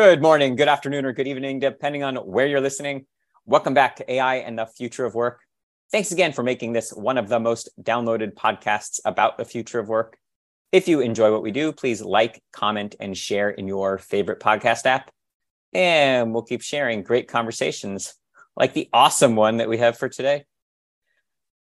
Good morning, good afternoon, or good evening, depending on where you're listening. Welcome back to AI and the Future of Work. Thanks again for making this one of the most downloaded podcasts about the future of work. If you enjoy what we do, please like, comment, and share in your favorite podcast app. And we'll keep sharing great conversations like the awesome one that we have for today.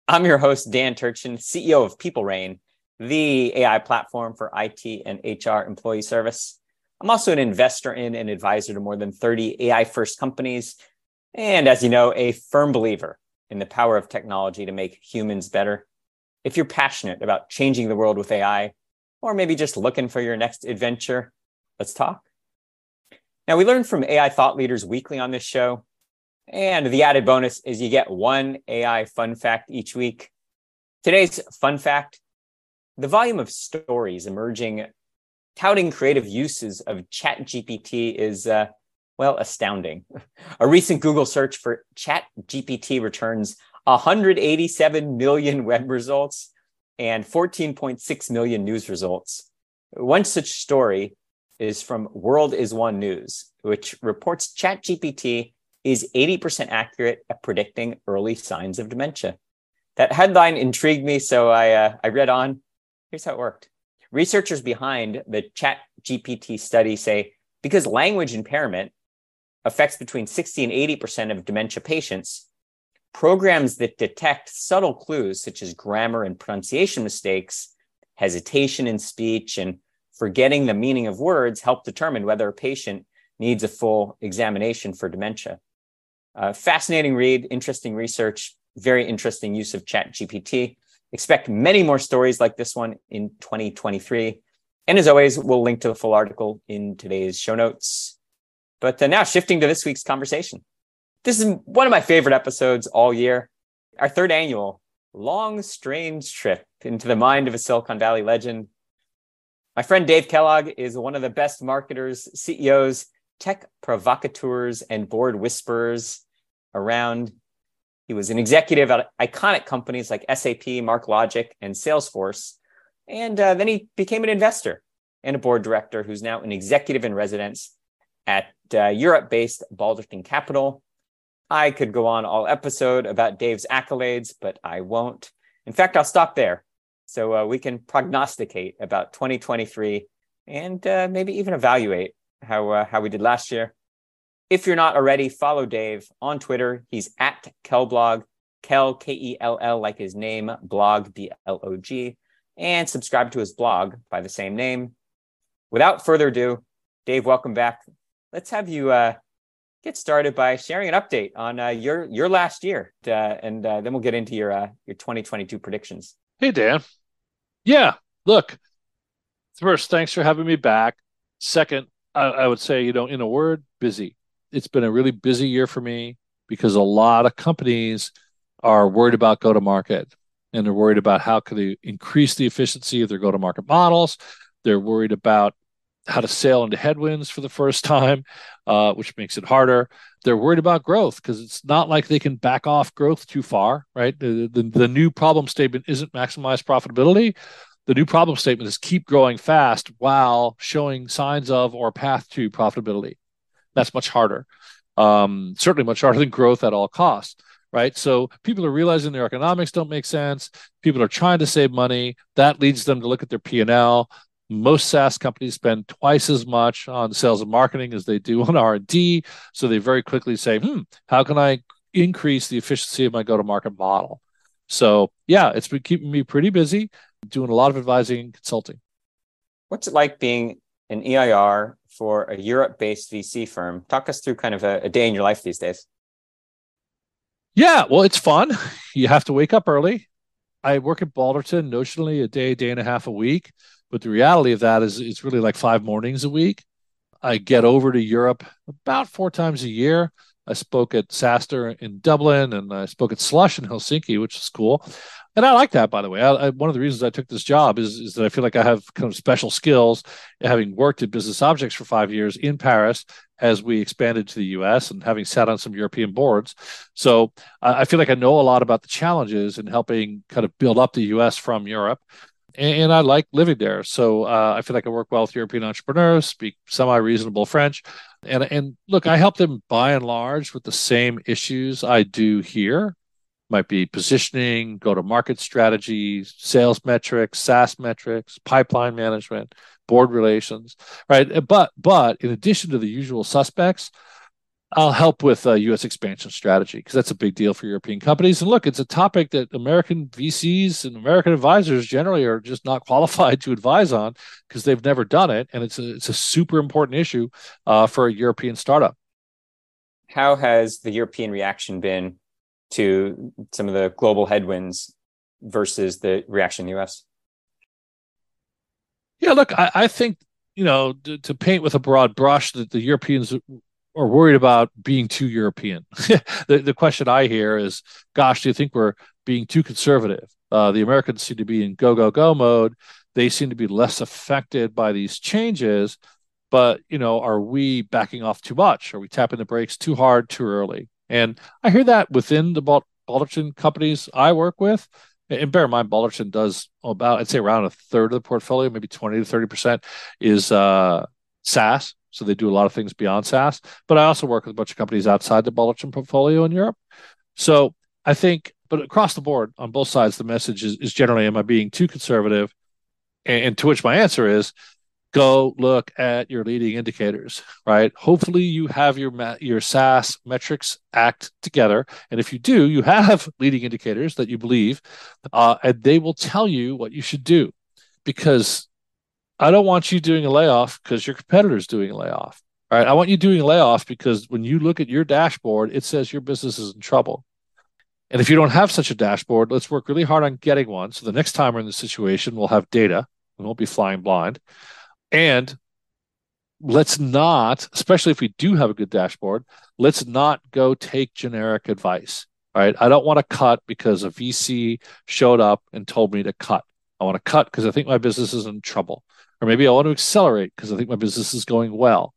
I'm your host, Dan Turchin, CEO of PeopleReign, the AI platform for IT and HR employee service. I'm also an investor in and advisor to more than 30 AI first companies. And as you know, a firm believer in the power of technology to make humans better. If you're passionate about changing the world with AI, or maybe just looking for your next adventure, let's talk. Now, we learn from AI thought leaders weekly on this show. And the added bonus is you get one AI fun fact each week. Today's fun fact the volume of stories emerging touting creative uses of ChatGPT is, uh, well, astounding. A recent Google search for ChatGPT returns 187 million web results and 14.6 million news results. One such story is from World is One News, which reports ChatGPT is 80% accurate at predicting early signs of dementia. That headline intrigued me, so I, uh, I read on. Here's how it worked. Researchers behind the Chat GPT study say because language impairment affects between 60 and 80% of dementia patients, programs that detect subtle clues such as grammar and pronunciation mistakes, hesitation in speech, and forgetting the meaning of words help determine whether a patient needs a full examination for dementia. Uh, fascinating read, interesting research, very interesting use of Chat GPT. Expect many more stories like this one in 2023. And as always, we'll link to the full article in today's show notes. But uh, now shifting to this week's conversation. This is one of my favorite episodes all year. Our third annual long, strange trip into the mind of a Silicon Valley legend. My friend Dave Kellogg is one of the best marketers, CEOs, tech provocateurs, and board whisperers around. He was an executive at iconic companies like SAP, MarkLogic, and Salesforce. And uh, then he became an investor and a board director who's now an executive in residence at uh, Europe based Balderton Capital. I could go on all episode about Dave's accolades, but I won't. In fact, I'll stop there so uh, we can prognosticate about 2023 and uh, maybe even evaluate how, uh, how we did last year. If you're not already, follow Dave on Twitter. He's at Kellblog, Kell, K E L L, like his name, blog, B L O G, and subscribe to his blog by the same name. Without further ado, Dave, welcome back. Let's have you uh, get started by sharing an update on uh, your your last year, uh, and uh, then we'll get into your uh, your 2022 predictions. Hey, Dan. Yeah, look. First, thanks for having me back. Second, I, I would say, you know, in a word, busy it's been a really busy year for me because a lot of companies are worried about go to market and they're worried about how can they increase the efficiency of their go to market models. They're worried about how to sail into headwinds for the first time, uh, which makes it harder. They're worried about growth because it's not like they can back off growth too far, right? The, the, the new problem statement isn't maximize profitability. The new problem statement is keep growing fast while showing signs of or path to profitability. That's much harder. Um, certainly much harder than growth at all costs right? So people are realizing their economics don't make sense. People are trying to save money. That leads them to look at their P and L. Most SaaS companies spend twice as much on sales and marketing as they do on R and D. So they very quickly say, "Hmm, how can I increase the efficiency of my go-to-market model?" So yeah, it's been keeping me pretty busy, doing a lot of advising and consulting. What's it like being an EIR for a Europe based VC firm. Talk us through kind of a, a, day in your life these days. Yeah, well, it's fun. You have to wake up early. I work at Balderton notionally a day, day and a half a week. But the reality of that is it's really like five mornings a week. I get over to Europe about four times a year. I spoke at SaaStr in Dublin and I spoke at Slush in Helsinki, which is cool and I like that, by the way. I, I, one of the reasons I took this job is, is that I feel like I have kind of special skills, having worked at Business Objects for five years in Paris as we expanded to the U.S. and having sat on some European boards. So I feel like I know a lot about the challenges in helping kind of build up the U.S. from Europe. and, and I like living there. So uh, I feel like I work well with European entrepreneurs, speak semi reasonable French, and and look, I help them by and large with the same issues I do here. Might be positioning, go to market strategies, sales metrics, SaaS metrics, pipeline management, board relations, right? But but in addition to the usual suspects, I'll help with a U.S. expansion strategy because that's a big deal for European companies. And look, it's a topic that American VCs and American advisors generally are just not qualified to advise on because they've never done it, and it's a it's a super important issue uh, for a European startup. How has the European reaction been to some of the global headwinds versus the reaction in the U.S.? Yeah, look, I, I think you know to, to, paint with a broad brush that the Europeans are worried about being too European. the, the question I hear is, gosh, do you think we're being too conservative? Uh, the Americans seem to be in go, go, go mode. They seem to be less affected by these changes. But, you know, are we backing off too much? Are we tapping the brakes too hard, too early? And I hear that within the Balderton companies I work with. And bear in mind, Balderton does about, I'd say around a third of the portfolio, maybe 20 to 30% is uh, SaaS, so they do a lot of things beyond SaaS. But I also work with a bunch of companies outside the Balderton portfolio in Europe. So I think, but across the board on both sides, the message is, is generally, am I being too conservative? And, and to which my answer is, go look at your leading indicators, right? Hopefully you have your your SaaS metrics act together, and if you do, you have leading indicators that you believe, uh, and they will tell you what you should do, because I don't want you doing a layoff because your competitor's doing a layoff. Right? I want you doing a layoff because when you look at your dashboard, it says your business is in trouble. And if you don't have such a dashboard, let's work really hard on getting one. So the next time we're in this situation, we'll have data. We won't be flying blind. And let's not, especially if we do have a good dashboard, let's not go take generic advice. Right. I don't want to cut because a VC showed up and told me to cut. I want to cut because I think my business is in trouble or maybe I want to accelerate because I think my business is going well.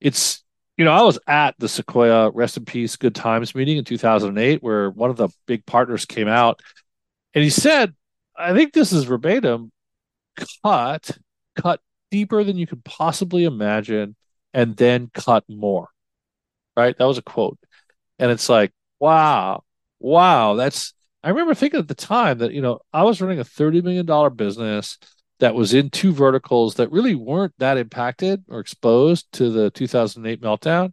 It's, you know, I was at the Sequoia Rest in Peace Good Times meeting in 2008 where one of the big partners came out and he said, I think this is verbatim cut, cut deeper than you could possibly imagine, and then cut more. Right? That was a quote. And it's like, wow, wow, that's I remember thinking at the time that, you know, I was running a $30 million business that was in two verticals that really weren't that impacted or exposed to the 2008 meltdown.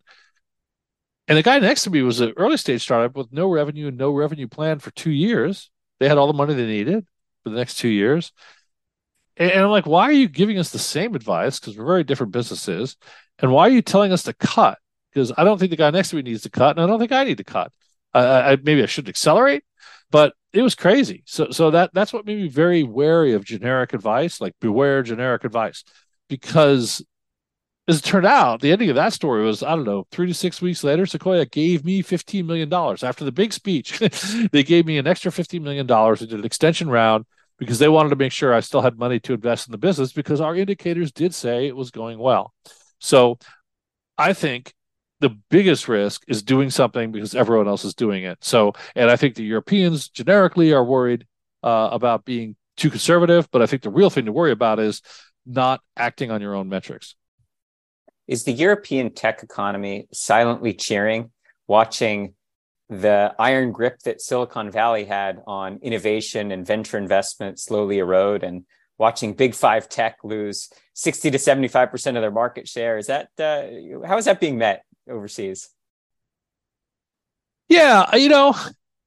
And the guy next to me was an early stage startup with no revenue and no revenue plan for two years. They had all the money they needed for the next two years. And, and I'm like, why are you giving us the same advice? Because we're very different businesses. And why are you telling us to cut? Because I don't think the guy next to me needs to cut, and I don't think I need to cut. I, maybe I should accelerate, but it was crazy. So so that that's what made me very wary of generic advice, like beware generic advice, because as it turned out, the ending of that story was I don't know, three to six weeks later, Sequoia gave me fifteen million dollars after the big speech. they gave me an extra fifteen million dollars. We did an extension round because they wanted to make sure I still had money to invest in the business because our indicators did say it was going well. So I think the biggest risk is doing something because everyone else is doing it. So, and I think the Europeans generically are worried uh, about being too conservative, but I think the real thing to worry about is not acting on your own metrics. Is the European tech economy silently cheering, watching the iron grip that Silicon Valley had on innovation and venture investment slowly erode and watching big five tech lose 60 to 75% of their market share? Is that, uh, how is that being met? overseas? Yeah, you know,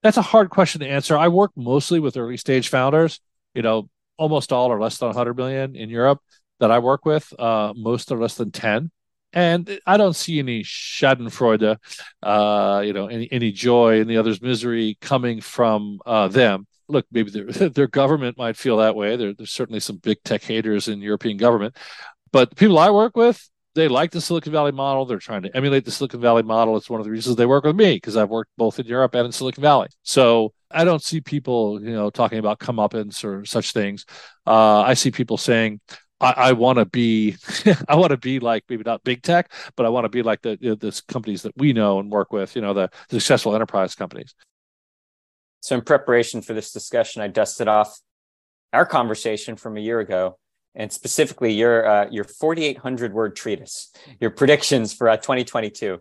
that's a hard question to answer. I work mostly with early stage founders. You know, almost all are less than 100 million in Europe that I work with. Uh, most are less than 10. And I don't see any Schadenfreude, uh, you know, any, any joy in the other's misery coming from uh, them. Look, maybe their, their government might feel that way. There, there's certainly some big tech haters in European government. But the people I work with, they like the Silicon Valley model. They're trying to emulate the Silicon Valley model. It's one of the reasons they work with me because I've worked both in Europe and in Silicon Valley. So I don't see people, you know, talking about comeuppance or such things. Uh, I see people saying, I, I want to be, I want to be like maybe not big tech, but I want to be like the, know, the companies that we know and work with, you know, the, the successful enterprise companies. So in preparation for this discussion, I dusted off our conversation from a year ago, and specifically your uh, your 4,800 word treatise, your predictions for uh, 2022.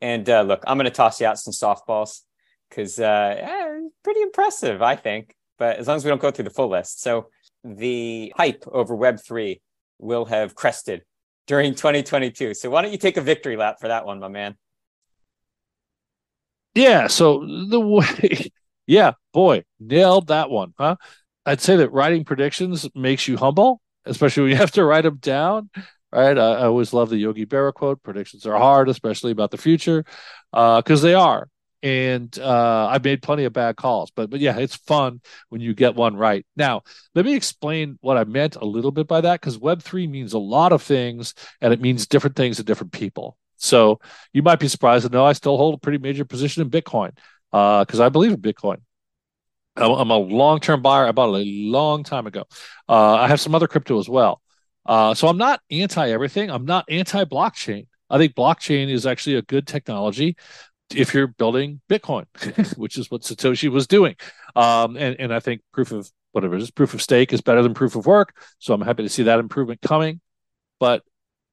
And uh, look, I'm going to toss you out some softballs because uh, yeah, pretty impressive, I think. But as long as we don't go through the full list, so the hype over Web three will have crested during 2022. So why don't you take a victory lap for that one, my man? Yeah. So the way, yeah, boy, nailed that one, huh? I'd say that writing predictions makes you humble, especially when you have to write them down. Right. I, I always love the Yogi Berra quote predictions are hard, especially about the future, because uh, they are. And uh, I've made plenty of bad calls, but but yeah, it's fun when you get one right. Now, let me explain what I meant a little bit by that, because Web three means a lot of things, and it means different things to different people. So you might be surprised to know I still hold a pretty major position in Bitcoin because uh, I believe in Bitcoin. I'm a long-term buyer. I bought it a long time ago. Uh, I have some other crypto as well. Uh, so I'm not anti everything. I'm not anti blockchain. I think blockchain is actually a good technology if you're building Bitcoin, which is what Satoshi was doing. Um, and, and I think proof of whatever it is, proof of stake is better than proof of work. So I'm happy to see that improvement coming. But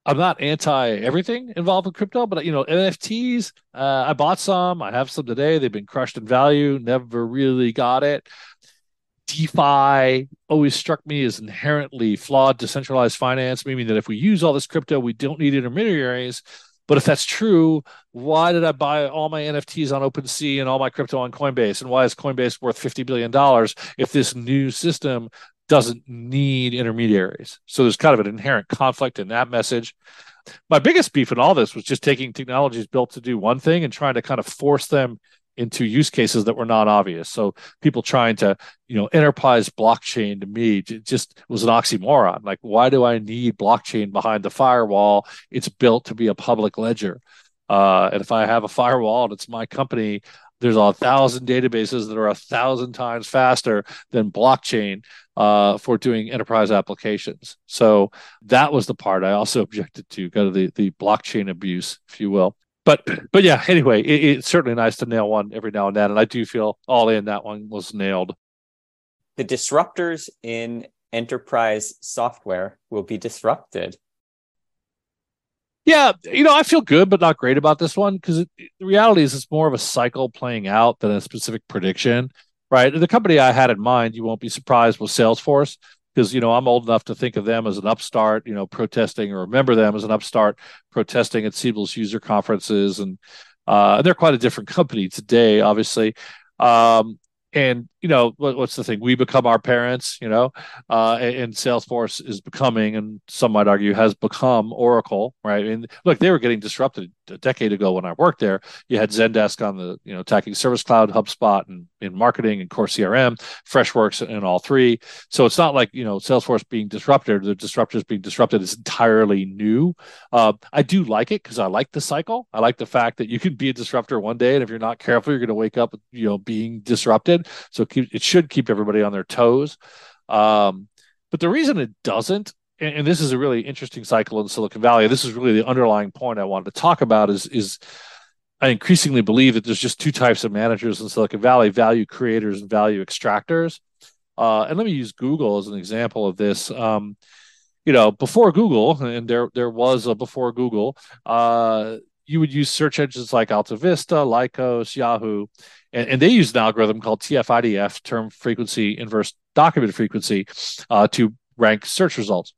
I'm not anti everything involved with crypto, but you know, NFTs, uh, I bought some. I have some today. They've been crushed in value. Never really got it. DeFi always struck me as inherently flawed decentralized finance, meaning that if we use all this crypto, we don't need intermediaries. But if that's true, why did I buy all my NFTs on OpenSea and all my crypto on Coinbase? And why is Coinbase worth $50 billion if this new system doesn't need intermediaries. So there's kind of an inherent conflict in that message. My biggest beef in all this was just taking technologies built to do one thing and trying to kind of force them into use cases that were not obvious. So people trying to, you know, enterprise blockchain to me just was an oxymoron. Like, why do I need blockchain behind the firewall? It's built to be a public ledger. Uh, and if I have a firewall and it's my company, there's a thousand databases that are a thousand times faster than blockchain uh, for doing enterprise applications. So that was the part I also objected to, kind of the, the blockchain abuse, if you will. But but yeah, anyway, it, it's certainly nice to nail one every now and then, and I do feel all in that one was nailed. The disruptors in enterprise software will be disrupted. Yeah, you know, I feel good, but not great about this one because the reality is it's more of a cycle playing out than a specific prediction, right? The company I had in mind, you won't be surprised, was Salesforce because you know I'm old enough to think of them as an upstart, you know, protesting or remember them as an upstart protesting at Siebel's user conferences, and uh, they're quite a different company today, obviously. Um, and you know what, what's the thing? We become our parents you know uh, and, salesforce is becoming and some might argue has become oracle right? And look they were getting disrupted a decade ago when i worked there. You had zendesk on the you know attacking service cloud hubspot and in marketing and core crm freshworks and all three. So it's not like you know salesforce being disrupted the disruptors being disrupted is entirely new. Uh, i do like it because i like the cycle. I like the fact that you can be a disruptor one day and if you're not careful you're going to wake up you know being disrupted. So keep, it should keep everybody on their toes. Um, but the reason it doesn't, and, and, this is a really interesting cycle in Silicon Valley. This is really the underlying point I wanted to talk about. Is is I increasingly believe that there's just two types of managers in Silicon Valley: value creators and value extractors. Uh, and let me use Google as an example of this. Um, you know, before Google, and there there was a before Google, uh, you would use search engines like AltaVista, Lycos, Yahoo, and, and they used an algorithm called TF-IDF, term frequency inverse document frequency, uh, to rank search results.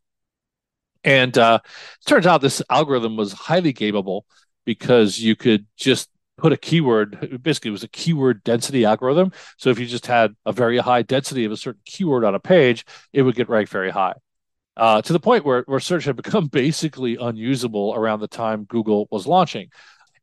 And uh, it turns out this algorithm was highly gameable because you could just put a keyword basically it was a keyword density algorithm. So if you just had a very high density of a certain keyword on a page it would get ranked very high. Uh, to the point where, where search had become basically unusable around the time google was launching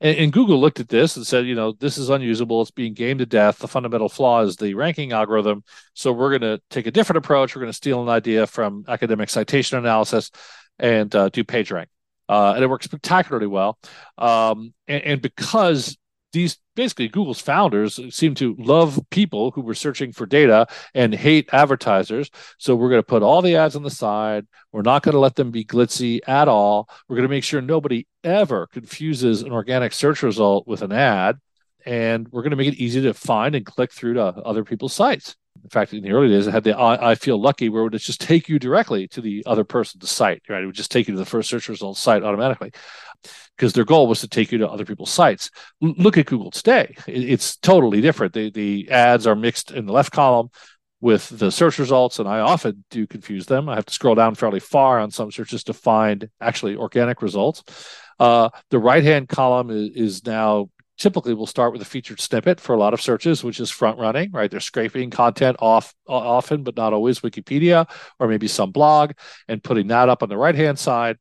and, and, Google looked at this and said, you know, this is unusable. It's being gamed to death. The fundamental flaw is the ranking algorithm. So we're going to take a different approach. We're going to steal an idea from academic citation analysis and uh, do PageRank. Uh, and it works spectacularly well. Um, and, and because these basically Google's founders seem to love people who were searching for data and hate advertisers. So we're going to put all the ads on the side. We're not going to let them be glitzy at all. We're going to make sure nobody ever confuses an organic search result with an ad. And we're going to make it easy to find and click through to other people's sites. In fact, in the early days, it had the I, I, feel lucky where it would just take you directly to the other person's site, right? It would just take you to the first search result site automatically because their goal was to take you to other people's sites. L- look at Google today. It, it's totally different. The, the ads are mixed in the left column with the search results, and I often do confuse them. I have to scroll down fairly far on some searches to find actually organic results. Uh, the right hand column is, is now typically will start with a featured snippet for a lot of searches, which is front running, right? They're scraping content off often, but not always Wikipedia or maybe some blog and putting that up on the right hand side.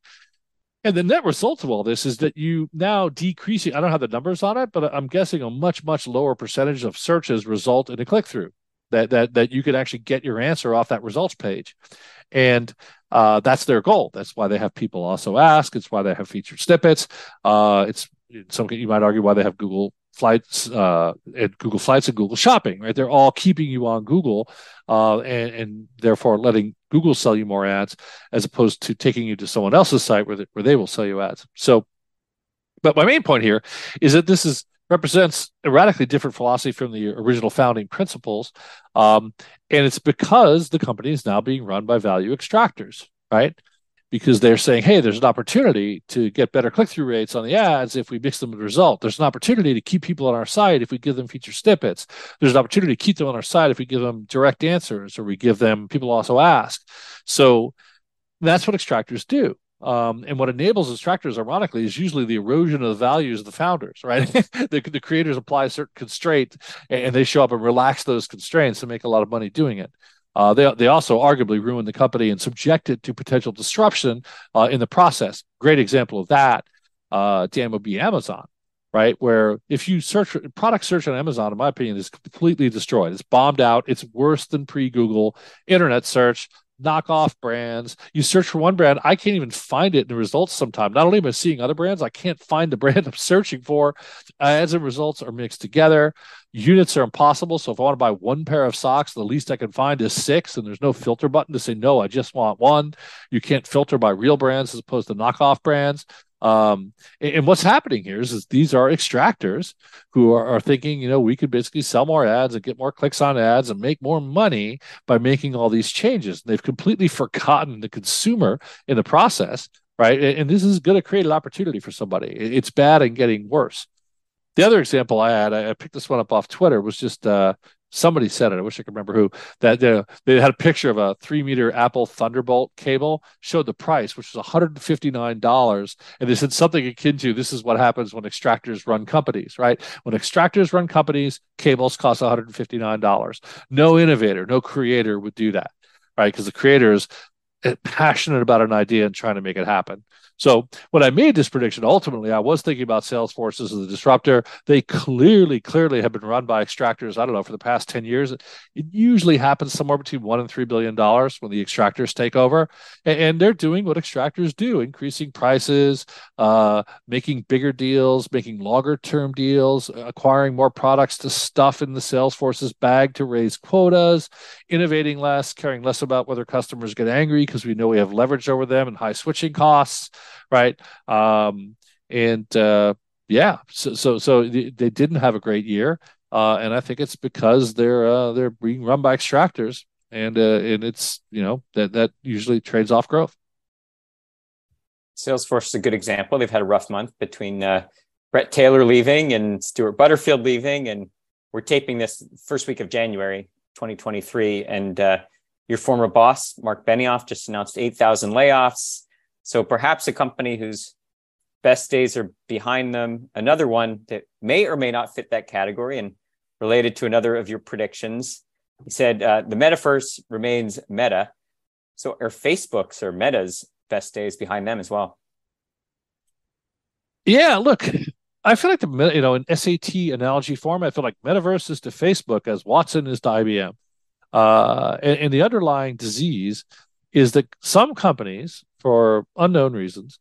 And the net result of all this is that you now decreasing, I don't have the numbers on it, but I'm guessing a much, much lower percentage of searches result in a click through that, that, that you could actually get your answer off that results page. And uh, that's their goal. That's why they have people also ask. It's why they have featured snippets. Uh, it's some you might argue why they have Google Flights uh, and Google Flights and Google Shopping. Right, they're all keeping you on Google, uh, and, and therefore letting Google sell you more ads as opposed to taking you to someone else's site where they, where they will sell you ads. So, but my main point here is that this is represents a radically different philosophy from the original founding principles. Um, and it's because the company is now being run by value extractors, right? Because they're saying, hey, there's an opportunity to get better click through rates on the ads if we mix them with result. There's an opportunity to keep people on our site if we give them feature snippets. There's an opportunity to keep them on our site if we give them direct answers or we give them people also ask. So that's what extractors do. Um, and what enables extractors, ironically, is usually the erosion of the values of the founders, right? the, the, creators apply a certain constraint and they show up and relax those constraints and make a lot of money doing it. Uh, they, they also arguably ruin the company and subject it to potential disruption uh, in the process. Great example of that, uh, Dan, would be Amazon, right? Where if you search product search on Amazon, in my opinion, is completely destroyed. It's bombed out. It's worse than pre Google internet search knockoff brands. You search for one brand, I can't even find it in the results sometimes. Not only am I seeing other brands, I can't find the brand I'm searching for. Uh, Ads and results are mixed together. Units are impossible. So if I want to buy one pair of socks, the least I can find is six, and there's no filter button to say, no, I just want one. You can't filter by real brands as opposed to knockoff brands. Um, and, and, what's happening here is, is these are extractors who are, are, thinking, you know, we could basically sell more ads and get more clicks on ads and make more money by making all these changes. And they've completely forgotten the consumer in the process, right? And, and this is going to create an opportunity for somebody. It's bad and getting worse. The other example I had, I picked this one up off Twitter, was just uh, somebody said it. I wish I could remember who. That uh, they had a picture of a three meter Apple Thunderbolt cable, showed the price, which was one hundred and they said something akin to this is what happens when extractors run companies, right? When extractors run companies, cables cost one hundred and fifty nine dollars. No innovator, no creator would do that, right? Because the creator is eh, passionate about an idea and trying to make it happen. So when I made this prediction, ultimately I was thinking about Salesforce as a disruptor. They clearly, clearly have been run by extractors. I don't know for the past ten years. It usually happens somewhere between one and three billion dollars when the extractors take over, and, they're doing what extractors do: increasing prices, uh, making bigger deals, making longer term deals, acquiring more products to stuff in the Salesforce's bag to raise quotas, innovating less, caring less about whether customers get angry because we know we have leverage over them and high switching costs right? Um, and uh, yeah, so so so they, didn't have a great year, uh, and I think it's because they're uh, they're being run by extractors, and uh, and it's you know that that usually trades off growth. Salesforce is a good example. They've had a rough month between uh, Bret Taylor leaving and Stuart Butterfield leaving, and we're taping this first week of January 2023, and uh, your former boss Marc Benioff just announced 8,000 layoffs. So perhaps a company whose best days are behind them, another one that may or may not fit that category and related to another of your predictions. He said uh, the metaverse remains meta. So are Facebook's or Meta's best days behind them as well? Yeah, look, I feel like the you know in SAT analogy form, I feel like metaverse is to Facebook as Watson is to IBM. Uh, and, and the underlying disease is that some companies for unknown reasons,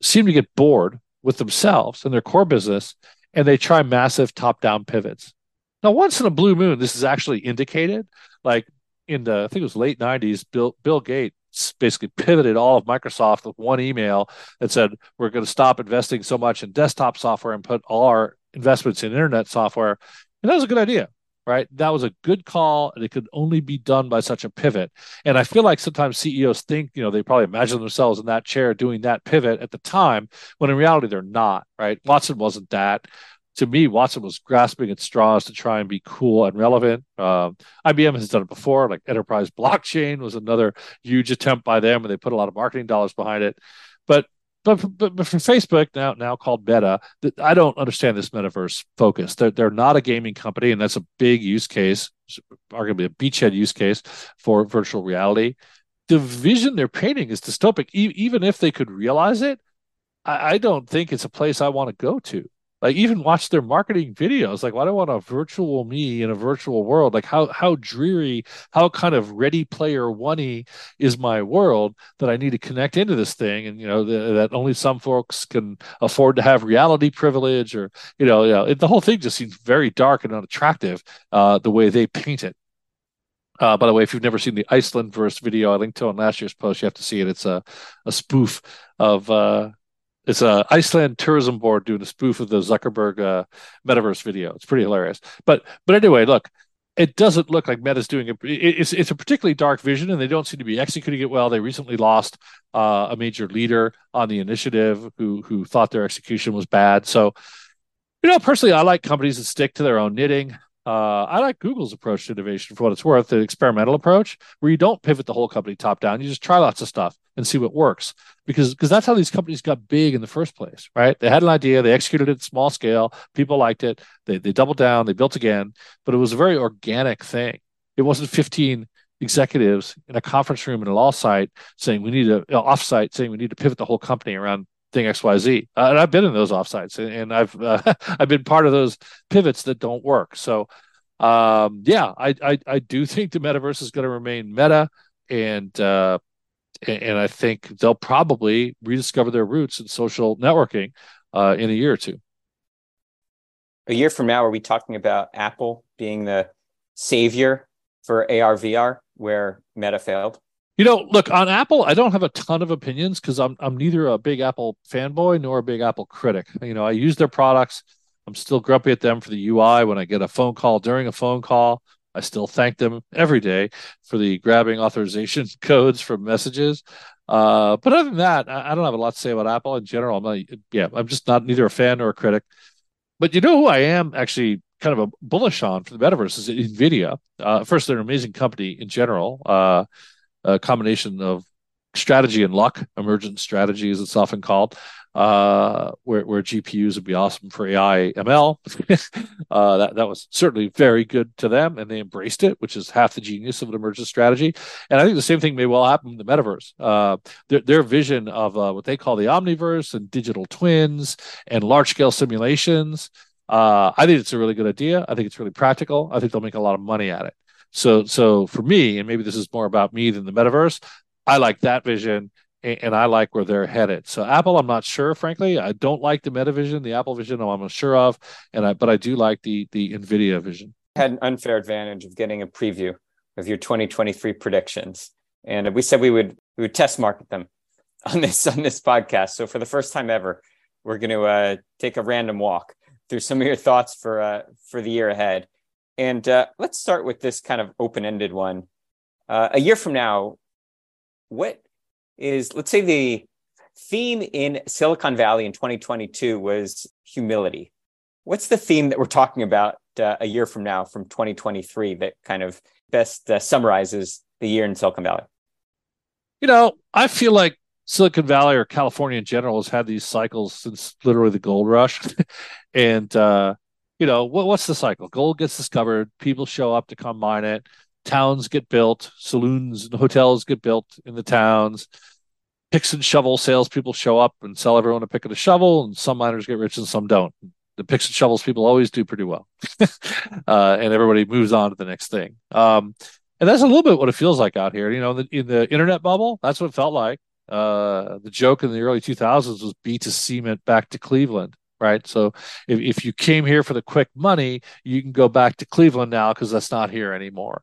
seem to get bored with themselves and their core business, and they try massive top down pivots. Now, once in a blue moon, this is actually indicated. Like in the, I think it was late 90s, Bill, Bill Gates basically pivoted all of Microsoft with one email that said, we're going to stop investing so much in desktop software and put all our investments in internet software. And that was a good idea. Right? That was a good call, and it could only be done by such a pivot. And I feel like sometimes CEOs think, you know, they probably imagine themselves in that chair doing that pivot at the time, when in reality they're not, right? Watson wasn't that. To me, Watson was grasping at straws to try and be cool and relevant. Um, IBM has done it before, like Enterprise Blockchain was another huge attempt by them, and they put a lot of marketing dollars behind it. But but, but, but for Facebook now now called Meta, I don't understand this metaverse focus. They're they're not a gaming company, and that's a big use case, arguably a beachhead use case for virtual reality. The vision they're painting is dystopic. E- even if they could realize it, I, I don't think it's a place I want to go to like even watch their marketing videos like why do i want a virtual me in a virtual world like how how dreary how kind of ready player one is my world that i need to connect into this thing and you know the, that only some folks can afford to have reality privilege or you know, know it, the whole thing just seems very dark and unattractive uh, the way they paint it uh, by the way, if you've never seen the Icelandverse video, I linked to on last year's post. You have to see it. It's a, a spoof of uh, it's a Iceland tourism board doing a spoof of the Zuckerberg uh, metaverse video. It's pretty hilarious. But but anyway, look, it doesn't look like Meta's doing it. It's it's a particularly dark vision, and they don't seem to be executing it well. They recently lost uh, a major leader on the initiative who who thought their execution was bad. So, you know, personally, I like companies that stick to their own knitting. Uh, I like Google's approach to innovation for what it's worth, the experimental approach, where you don't pivot the whole company top down. You just try lots of stuff and see what works. Because because that's how these companies got big in the first place, right? They had an idea, they executed it small scale, people liked it, they they doubled down, they built again, but it was a very organic thing. It wasn't 15 executives in a conference room in a law site saying we need a you know, offsite saying we need to pivot the whole company around thing XYZ. Uh, and I've been in those offsites and, and I've uh, I've been part of those pivots that don't work. So um, yeah, I, I, I do think the metaverse is going to remain meta and uh, and I think they'll probably rediscover their roots in social networking uh, in a year or two. A year from now, are we talking about Apple being the savior for AR VR where Meta failed? You know, look on Apple. I don't have a ton of opinions because I'm I'm neither a big Apple fanboy nor a big Apple critic. You know, I use their products. I'm still grumpy at them for the UI when I get a phone call during a phone call. I still thank them every day for the grabbing authorization codes from messages. Uh, but other than that, I, I, don't have a lot to say about Apple in general. I'm not, yeah, I'm just not neither a fan nor a critic. But you know who I am actually kind of a bullish on for the metaverse is Nvidia. Uh, first, they're an amazing company in general. Uh, a combination of strategy and luck, emergent strategy as it's often called, uh, where, where GPUs would be awesome for AI ML. uh, that, that was certainly very good to them, and they embraced it, which is half the genius of an emergent strategy. And I think the same thing may well happen in the metaverse. Uh, their, their vision of uh, what they call the omniverse and digital twins and large scale simulations. Uh, I think it's a really good idea. I think it's really practical. I think they'll make a lot of money at it. So, so for me, and maybe this is more about me than the metaverse, I like that vision and I like where they're headed. So Apple, I'm not sure, frankly. I don't like the MetaVision, the Apple Vision. I'm unsure of, and I but I do like the the Nvidia Vision. had an unfair advantage of getting a preview of your 2023 predictions, and we said we would we would test market them on this on this podcast. So for the first time ever, we're going to uh, take a random walk through some of your thoughts for uh, for the year ahead. And uh, let's start with this kind of open ended one. Uh, a year from now, what is, let's say, the theme in Silicon Valley in 2022 was humility. What's the theme that we're talking about uh, a year from now, from 2023, that kind of best uh, summarizes the year in Silicon Valley? You know, I feel like Silicon Valley or California in general has had these cycles since literally the gold rush. and uh, you know, what, what's the cycle? Gold gets discovered, people show up to come mine it, towns get built, saloons and hotels get built in the towns, picks and shovel salespeople show up and sell everyone a pick and a shovel, and some miners get rich and some don't. The picks and shovels people always do pretty well, uh, and everybody moves on to the next thing. Um, and that's a little bit what it feels like out here. You know, in the, in the internet bubble, that's what it felt like. Uh, the joke in the early 2000s was beat to cement back to Cleveland right? So if, if you came here for the quick money, you can go back to Cleveland now because that's not here anymore.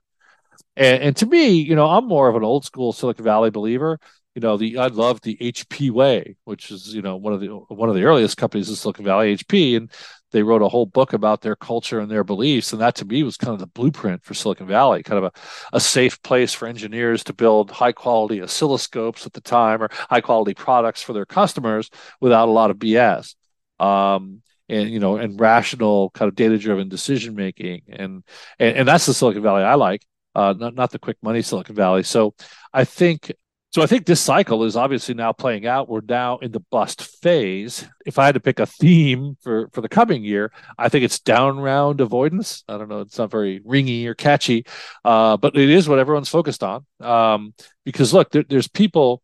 And, and to me, you know, I'm more of an old school Silicon Valley believer. you know, the I love the HP way, which is you know one of the one of the earliest companies in Silicon Valley, HP, and they wrote a whole book about their culture and their beliefs, and that to me was kind of the blueprint for Silicon Valley, kind of a, a safe place for engineers to build high quality oscilloscopes at the time or high quality products for their customers without a lot of BS. Um, and you know, and rational kind of data driven decision making, and, and and that's the Silicon Valley I like, uh, not not the quick money Silicon Valley. So I think so I think this cycle is obviously now playing out. We're now in the bust phase. If I had to pick a theme for for the coming year, I think it's down round avoidance. I don't know, it's not very ringy or catchy, uh, but it is what everyone's focused on. Um, because look, there, there's people.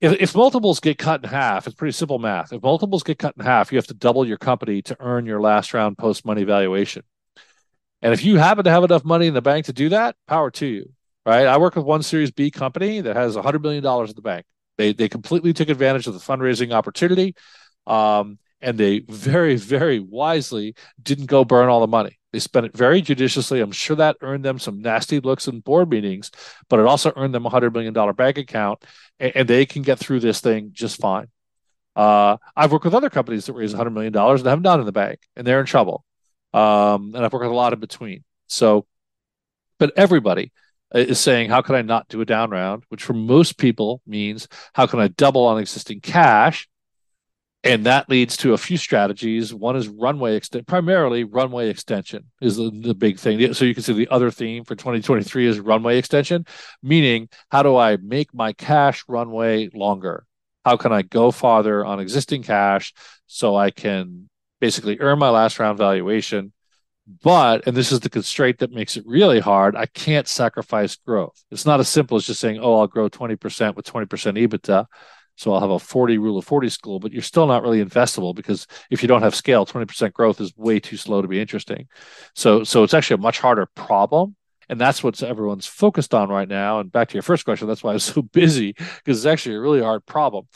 If, if multiples get cut in half, it's pretty simple math. If multiples get cut in half, you have to double your company to earn your last round post money valuation. And if you happen to have enough money in the bank to do that, power to you right? I work with one Series B company that has $100 million in the bank. They, they completely took advantage of the fundraising opportunity. Um, and they very, very wisely didn't go burn all the money. They spent it very judiciously. I'm sure that earned them some nasty looks in board meetings, but it also earned them a $100 million bank account, and, and they can get through this thing just fine. Uh, I've worked with other companies that raise $100 million and have not in the bank, and they're in trouble. Um, and I've worked with a lot in between. So, but everybody, is saying, how can I not do a down round? Which for most people means, how can I double on existing cash? And that leads to a few strategies. One is runway extent, primarily runway extension is the, the big thing. So you can see the other theme for 2023 is runway extension, meaning how do I make my cash runway longer? How can I go farther on existing cash so I can basically earn my last round valuation but, and this is the constraint that makes it really hard, I can't sacrifice growth. It's not as simple as just saying, oh, I'll grow 20% with 20% EBITDA. So I'll have a 40 rule of 40 school, but you're still not really investable because if you don't have scale, 20% growth is way too slow to be interesting. So, so it's actually a much harder problem. And that's what everyone's focused on right now. And back to your first question, that's why I'm so busy because it's actually a really hard problem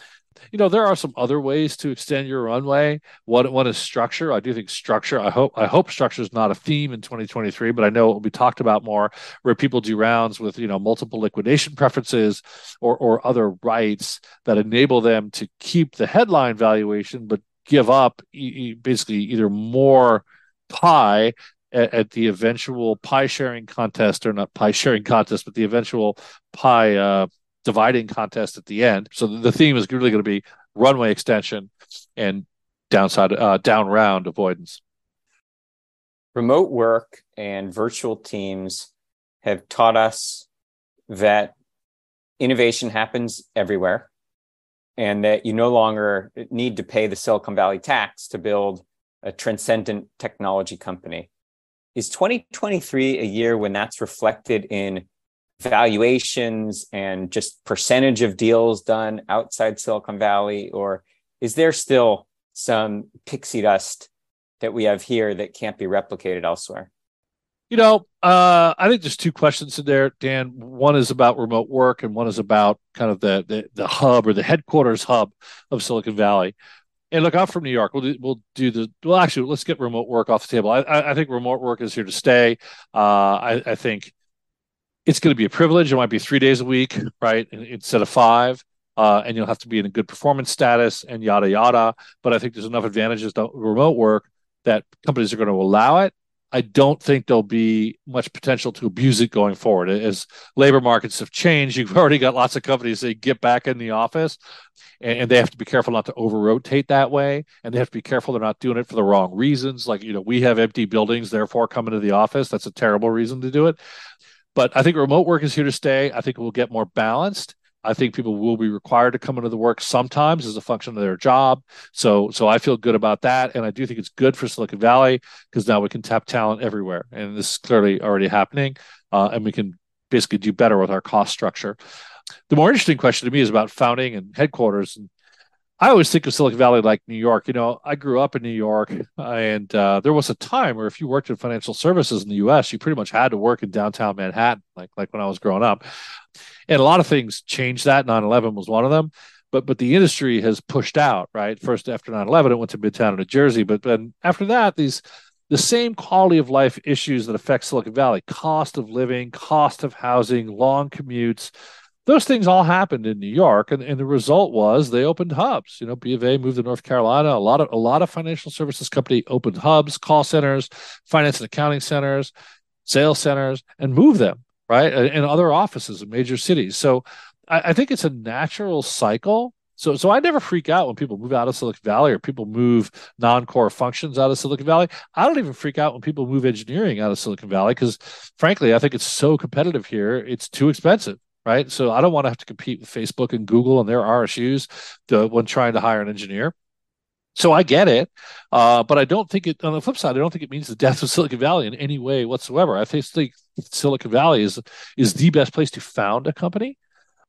you know there are some other ways to extend your runway. One one is structure. I do think structure i hope i hope structure is not a theme in 2023 but i know it will be talked about more where people do rounds with you know multiple liquidation preferences or or other rights that enable them to keep the headline valuation but give up e- basically either more pie at, the eventual pie sharing contest or not pie sharing contest but the eventual pie uh, dividing contest at the end. So the theme is really going to be runway extension and downside uh, down round avoidance. Remote work and virtual teams have taught us that innovation happens everywhere and that you no longer need to pay the Silicon Valley tax to build a transcendent technology company. Is 2023 a year when that's reflected in valuations and just percentage of deals done outside Silicon Valley? Or is there still some pixie dust that we have here that can't be replicated elsewhere? You know, uh, I think there's two questions in there, Dan. One is about remote work, and one is about kind of the the, the hub or the headquarters hub of Silicon Valley. And look, I'm from New York. We'll do, we'll do the well. Actually, let's get remote work off the table. I, I, think remote work is here to stay. Uh, I, I think it's going to be a privilege. It might be three days a week, right, instead of five. Uh, and you'll have to be in a good performance status and yada yada. But I think there's enough advantages to remote work that companies are going to allow it. I don't think there'll be much potential to abuse it going forward. As labor markets have changed, you've already got lots of companies that get back in the office, and, they have to be careful not to over rotate that way, and they have to be careful they're not doing it for the wrong reasons. Like you know, we have empty buildings, therefore come into the office. That's a terrible reason to do it. But I think remote work is here to stay. I think we'll get more balanced. I think people will be required to come into the work sometimes as a function of their job. So, so I feel good about that, and I do think it's good for Silicon Valley because now we can tap talent everywhere, and this is clearly already happening, uh, and we can basically do better with our cost structure. The more interesting question to me is about founding and headquarters, and I always think of Silicon Valley like New York. You know, I grew up in New York, and uh, there was a time where if you worked in financial services in the U.S., you pretty much had to work in downtown Manhattan, like like when I was growing up. And a lot of things changed that. 9/11 was one of them. But but the industry has pushed out, right? First after 9/11, it went to Midtown, New Jersey. But then after that, these the same quality of life issues that affect Silicon Valley: cost of living, cost of housing, long commutes those things all happened in New York, and, and the result was they opened hubs. You know, B of A moved to North Carolina. A lot of a lot of financial services company opened hubs, call centers, finance and accounting centers, sales centers, and moved them right and other offices in major cities. So I, I think it's a natural cycle. So, so I never freak out when people move out of Silicon Valley or people move non-core functions out of Silicon Valley. I don't even freak out when people move engineering out of Silicon Valley because, frankly, I think it's so competitive here. It's too expensive right? So I don't want to have to compete with Facebook and Google and their RSUs to, when trying to hire an engineer. So I get it, uh, but I don't think it. On the flip side, I don't think it means the death of Silicon Valley in any way whatsoever. I think Silicon Valley is is the best place to found a company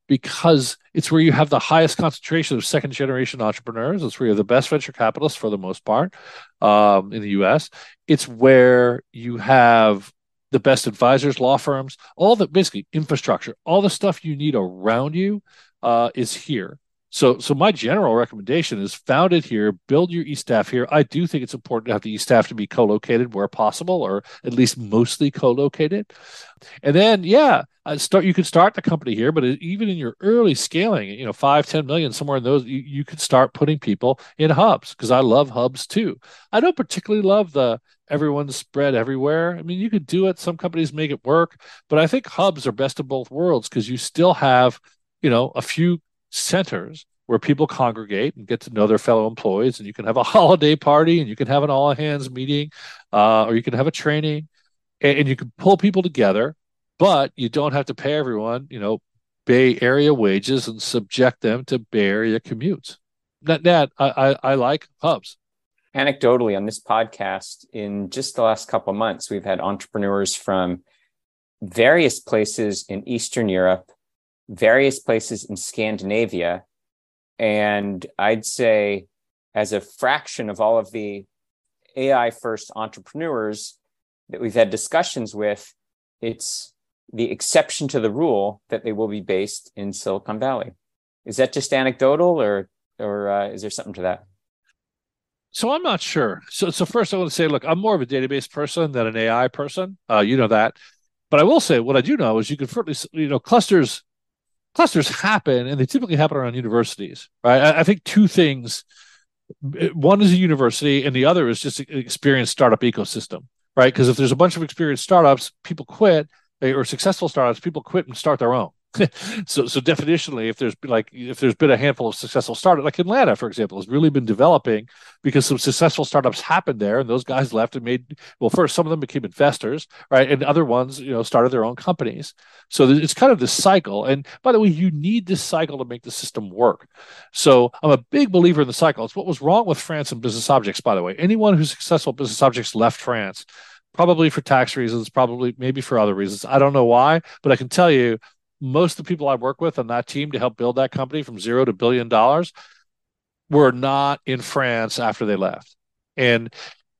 because it's where you have the highest concentration of second generation entrepreneurs. It's where you have the best venture capitalists for the most part um, in the U.S. It's where you have the best advisors, law firms, all the basically infrastructure, all the stuff you need around you uh, is here. So, so my general recommendation is found it here, build your e-staff here. I do think it's important to have the e-staff to be co-located where possible, or at least mostly co-located. And then, yeah, uh, start. You could start the company here, but even in your early scaling, you know, five, ten million, somewhere in those, you, you could start putting people in hubs because I love hubs too. I don't particularly love the everyone's spread everywhere. I mean, you could do it. Some companies make it work, but I think hubs are best of both worlds because you still have, you know, a few centers where people congregate and get to know their fellow employees and you can have a holiday party and you can have an all hands meeting uh, or you can have a training and, and, you can pull people together but you don't have to pay everyone you know bay area wages and subject them to bay area commutes. That, that I, I, I like hubs anecdotally on this podcast in just the last couple months we've had entrepreneurs from various places in eastern europe various places in Scandinavia. And I'd say, as a fraction of all of the AI first entrepreneurs that we've had discussions with, it's the exception to the rule that they will be based in Silicon Valley. Is that just anecdotal, or or uh, is there something to that? So I'm not sure. So so first I want to say, look, I'm more of a database person than an AI person. Uh, you know that, but I will say what I do know is you can certainly, you know, clusters clusters happen and they typically happen around universities right? I, I, think two things one is a university and the other is just an experienced startup ecosystem right? Because if there's a bunch of experienced startups people quit eh, or successful startups people quit and start their own so so definitionally if there's been like if there's been a handful of successful startups like atlanta for example has really been developing because some successful startups happened there and those guys left and made well first some of them became investors right? And other ones you know started their own companies. So it's kind of this cycle. And by the way you need this cycle to make the system work. So i'm a big believer in the cycle. It's what was wrong with france and business objects by the way. Anyone who's successful business objects left france probably for tax reasons, probably maybe for other reasons. I don't know why, but I can tell you most of the people I work with on that team to help build that company from zero to billion dollars were not in France after they left. And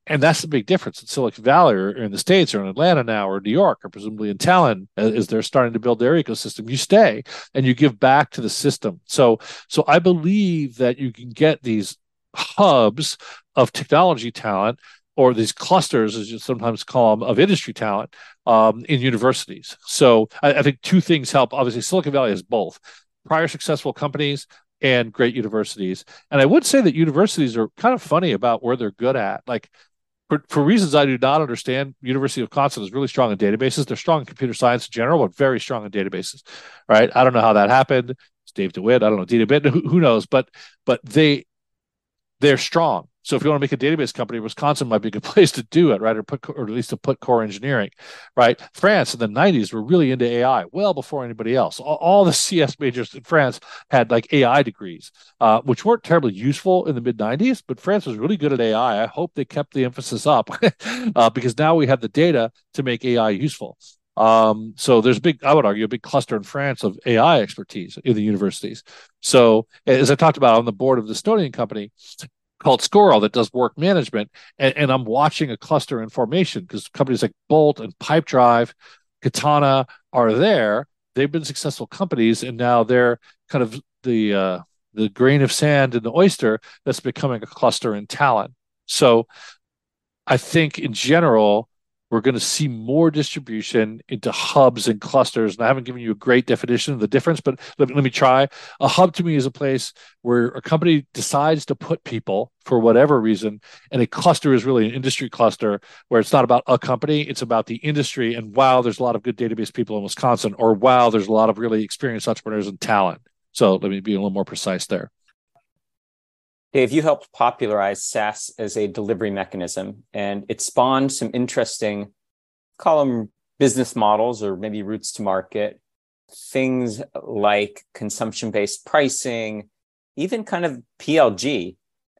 and that's the big difference in Silicon Valley or in the States or in Atlanta now or New York or presumably in Tallinn as uh, they're starting to build their ecosystem. You stay and you give back to the system. So so I believe that you can get these hubs of technology talent or these clusters, as you sometimes call them, of industry talent um, in universities. So I, I, think two things help. Obviously, Silicon Valley has both prior successful companies and great universities. And I would say that universities are kind of funny about where they're good at. Like for, for reasons I do not understand, University of Wisconsin is really strong in databases. They're strong in computer science in general, but very strong in databases. Right? I don't know how that happened. It's Dave DeWitt. I don't know Bit. Who, who knows? But but they they're strong so if you want to make a database company, Wisconsin might be a good place to do it, right? Or put, or at least to put core engineering, right? France in the 90s were really into AI well before anybody else. All, all the CS majors in France had like AI degrees, uh, which weren't terribly useful in the mid 90s, but France was really good at AI. I hope they kept the emphasis up uh, because now we have the data to make AI useful. Um, so there's big, I would argue, a big cluster in France of AI expertise in the universities. So as I talked about on the board of the Estonian company, called Scoro that does work management. And, and I'm watching a cluster in formation because companies like Bolt and Pipedrive, Katana are there. They've been successful companies, and now they're kind of the uh, the grain of sand in the oyster that's becoming a cluster in talent. So I think in general, we're going to see more distribution into hubs and clusters. And I haven't given you a great definition of the difference, but let, let me try. A hub to me is a place where a company decides to put people for whatever reason, and a cluster is really an industry cluster where it's not about a company, it's about the industry. And wow, there's a lot of good database people in Wisconsin, or wow, there's a lot of really experienced entrepreneurs and talent. So let me be a little more precise there. Dave, you helped popularize SaaS as a delivery mechanism, and it spawned some interesting, them business models or maybe routes to market, things like consumption based pricing, even kind of PLG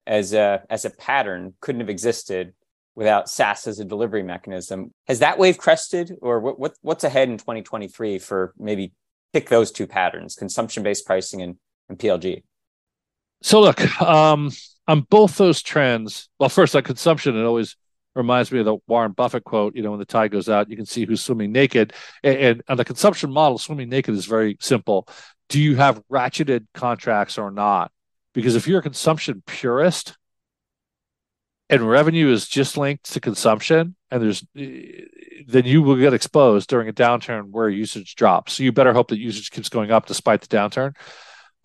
as a, as a pattern couldn't have existed without SaaS as a delivery mechanism. Has that wave crested, or what, what what's ahead in 2023 for maybe pick those two patterns, consumption based pricing and, and PLG? So look, um, on both those trends, well, first on consumption, it always reminds me of the Warren Buffett quote. You know, when the tide goes out, you can see who's swimming naked. And, and on the consumption model, swimming naked is very simple. Do you have ratcheted contracts or not? Because if you're a consumption purist and revenue is just linked to consumption, and there's then you will get exposed during a downturn where usage drops. So you better hope that usage keeps going up despite the downturn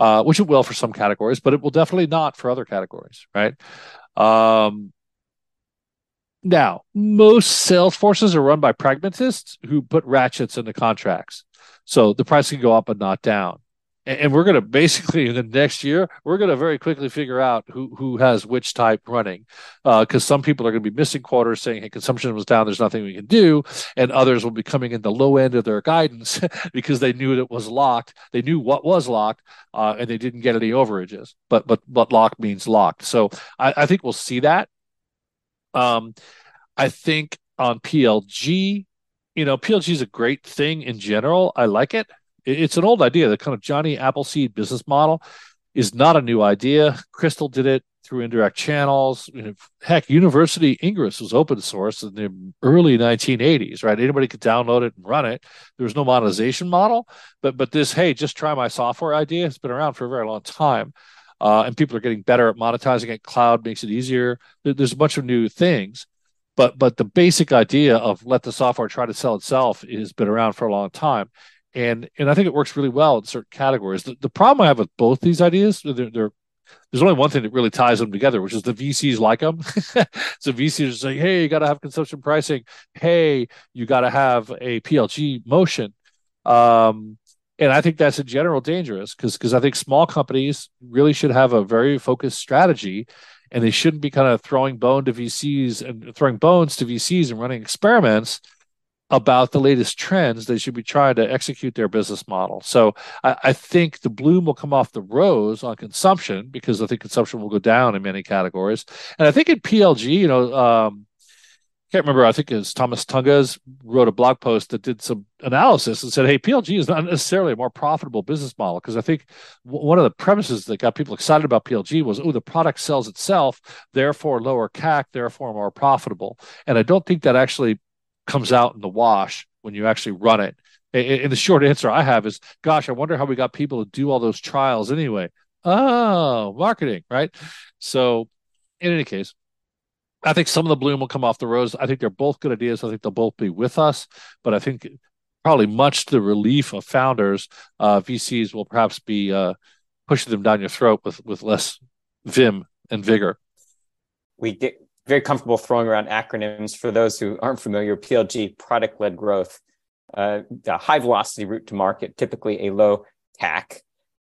uh, which it will for some categories, but it will definitely not for other categories, right? Um, now, most sales forces are run by pragmatists who put ratchets into contracts. So the price can go up and not down and we're going to basically in the next year we're going to very quickly figure out who who has which type running. Because uh, some people are going to be missing quarters saying hey consumption was down there's nothing we can do. And others will be coming in the low end of their guidance because they knew it was locked. They knew what was locked uh, and they didn't get any overages. But but but locked means locked. So i, I think we'll see that. Um i think on plg you know plg is a great thing in general. I like it it's an old idea. The kind of Johnny Appleseed business model is not a new idea. Crystal did it through indirect channels. You know, heck, University Ingres was open source in the early 1980s, right? Anybody could download it and run it. There was no monetization model, but but this hey, just try my software idea has been around for a very long time. Uh, and people are getting better at monetizing it. Cloud makes it easier. There's a bunch of new things, but but the basic idea of let the software try to sell itself has been around for a long time and and I think it works really well in certain categories. The, the problem I have with both these ideas, they're, they're, there's only one thing that really ties them together, which is the VCs like them. so VCs are saying, "Hey, you got to have consumption pricing. Hey, you got to have a PLG motion." Um, and I think that's in general dangerous because because I think small companies really should have a very focused strategy, and they shouldn't be kind of throwing bone to VCs and throwing bones to VCs and running experiments about the latest trends, they should be trying to execute their business model. So I, I, think the bloom will come off the rose on consumption because I think consumption will go down in many categories. And I think in PLG, you know, um, can't remember. I think it's Tomasz Tunguz wrote a blog post that did some analysis and said, "Hey, PLG is not necessarily a more profitable business model." Because I think w- one of the premises that got people excited about PLG was, "Oh, the product sells itself, therefore lower CAC, therefore more profitable." And I don't think that actually comes out in the wash when you actually run it. And the short answer I have is, gosh, I wonder how we got people to do all those trials anyway. Oh, marketing, right? So, in any case, I think some of the bloom will come off the rose. I think they're both good ideas. I think they'll both be with us, but I think probably much to the relief of founders, uh, VCs will perhaps be uh, pushing them down your throat with with less vim and vigor. We did very comfortable throwing around acronyms for those who aren't familiar. PLG, product led growth, uh, the high velocity route to market, typically a low CAC,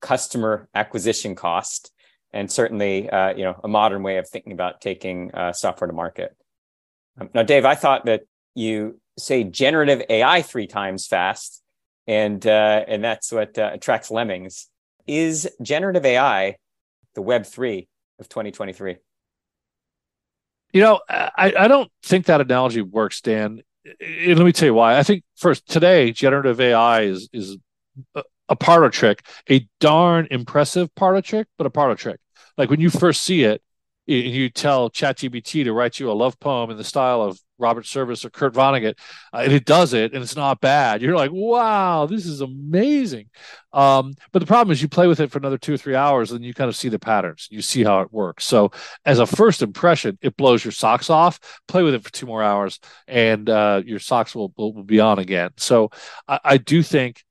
customer acquisition cost, and certainly uh, you know a modern way of thinking about taking uh, software to market. Um, now, Dave, I thought that you say generative AI three times fast, and uh, and that's what uh, attracts lemmings. Is generative AI the Web three of 2023? You know, I, I don't think that analogy works, Dan. And let me tell you why. I think first today, generative AI is is a, a parlor trick, a darn impressive parlor trick, but a parlor trick. Like when you first see it, and you tell ChatGPT to write you a love poem in the style of Robert Service or Kurt Vonnegut, uh, and it does it, and it's not bad. You're like, wow, this is amazing. Um, but the problem is, you play with it for another two or three hours, and you kind of see the patterns. You see how it works. So, as a first impression, it blows your socks off. Play with it for two more hours, and uh, your socks will, will, will be on again. So, I, I do think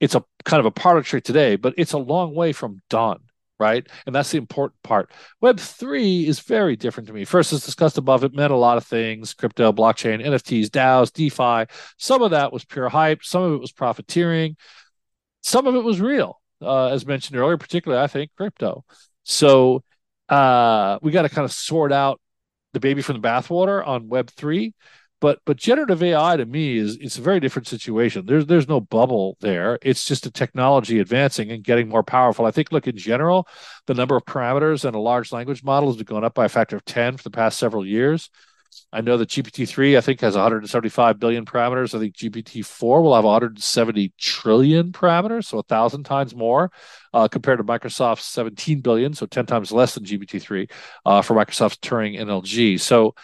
it's a kind of a product trick today, but it's a long way from done right? And that's the important part. Web three is very different to me. First, as discussed above, it meant a lot of things: crypto, blockchain, NFTs, DAOs, DeFi. Some of that was pure hype. Some of it was profiteering. Some of it was real, uh, as mentioned earlier. Particularly, I think crypto. So uh, we got to kind of sort out the baby from the bathwater on Web three. But but generative AI to me is it's a very different situation. There's there's no bubble there. It's just a technology advancing and getting more powerful. I think look in general, the number of parameters in a large language model has going up by a factor of 10 for the past several years. I know that GPT-3 I think has 175 billion parameters. I think GPT-4 will have 170 trillion parameters, so a thousand times more uh, compared to Microsoft's 17 billion, so 10 times less than GPT-3 uh, for Microsoft's Turing NLG. So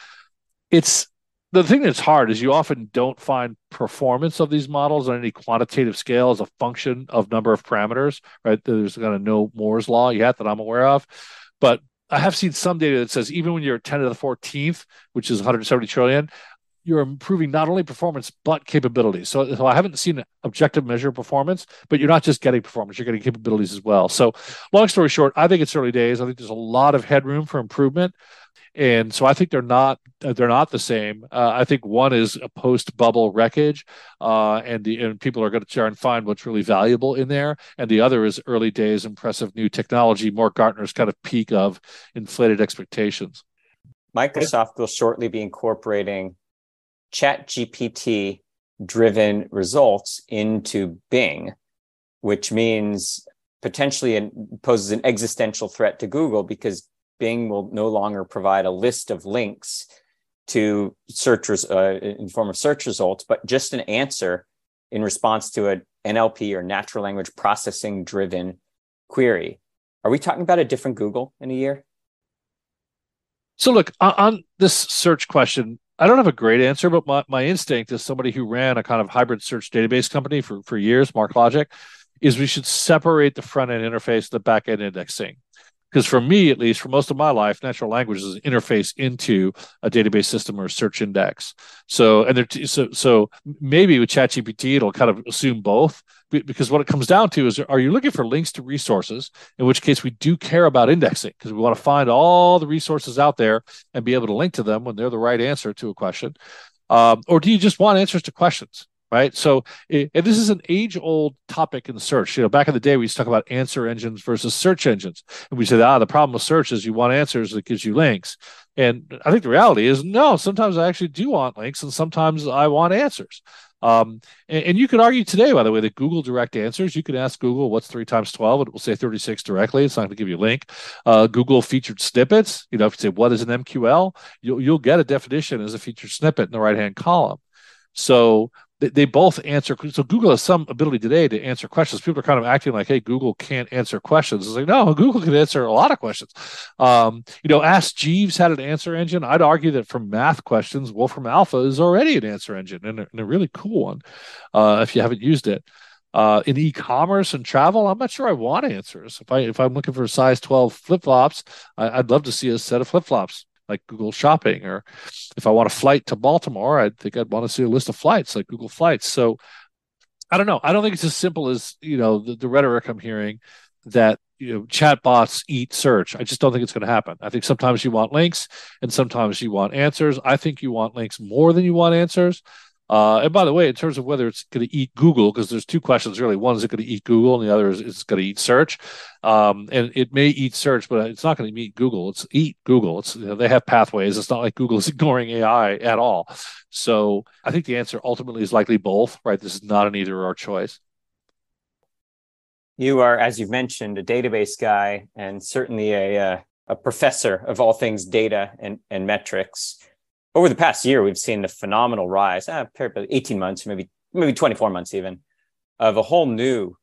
it's the thing that's hard is you often don't find performance of these models on any quantitative scale as a function of number of parameters, right? There's kind of no Moore's law yet that I'm aware of. But I have seen some data that says even when you're 10 to the 14th, which is 170 trillion, you're improving not only performance but capabilities. So, so I haven't seen objective measure performance, but you're not just getting performance; you're getting capabilities as well. So, long story short, I think it's early days. I think there's a lot of headroom for improvement and so I think they're not they're not the same. Uh, I think one is a post bubble wreckage, uh, and the and people are going to try and find what's really valuable in there, and the other is early days impressive new technology, more Gartner's kind of peak of inflated expectations. Microsoft will shortly be incorporating Chat GPT driven results into Bing, which means potentially poses an existential threat to Google because Bing will no longer provide a list of links to searchers uh, in form of search results, but just an answer in response to an NLP or natural language processing driven query. Are we talking about a different Google in a year? So, look, on this search question, I don't have a great answer, but my, my instinct as somebody who ran a kind of hybrid search database company for, for years, MarkLogic, is we should separate the front end interface, the back end indexing because for me at least for most of my life natural language is an interface into a database system or search index. So and there so so maybe with chatgpt it'll kind of assume both because what it comes down to is are you looking for links to resources in which case we do care about indexing because we want to find all the resources out there and be able to link to them when they're the right answer to a question. Um, or do you just want answers to questions right? So, and this is an age-old topic in search. You know, back in the day, we used to talk about answer engines versus search engines, and we said, ah, the problem with search is you want answers that gives you links. And I think the reality is, no, sometimes I actually do want links, and sometimes I want answers. Um, and, and, you could argue today, by the way, that Google Direct Answers, you can ask Google what's three times 12, and it will say 36 directly. It's not going to give you a link. Uh, Google featured snippets, you know, if you say, what is an MQL, you'll, you'll get a definition as a featured snippet in the right hand column. So they, they both answer. So Google has some ability today to answer questions. People are kind of acting like, "Hey, Google can't answer questions." It's like, no, Google can answer a lot of questions. Um, you know, Ask Jeeves had an answer engine. I'd argue that for math questions, Wolfram Alpha is already an answer engine and a, and a really cool one. Uh, if you haven't used it. Uh, in e-commerce and travel, I'm not sure I want answers. If I if I'm looking for size 12 flip flops, I'd love to see a set of flip flops like Google Shopping, or if I want a flight to Baltimore, I think I'd want to see a list of flights like Google Flights. So I don't know. I don't think it's as simple as you know the, the rhetoric I'm hearing that you know chatbots eat search. I just don't think it's going to happen. I think sometimes you want links and sometimes you want answers. I think you want links more than you want answers. Uh, and by the way, in terms of whether it's going to eat Google, because there's two questions really. One is it going to eat Google, and the other is it's going to eat search. Um, and it may eat search, but it's not going to eat Google. It's eat Google. It's you know, they have pathways. It's not like Google is ignoring AI at all. So I think the answer ultimately is likely both. Right? This is not an either or choice. You are, as you've mentioned, a database guy, and certainly a uh, a professor of all things data and and metrics over the past year, we've seen the phenomenal rise, uh, 18 months, maybe maybe 24 months even, of a whole new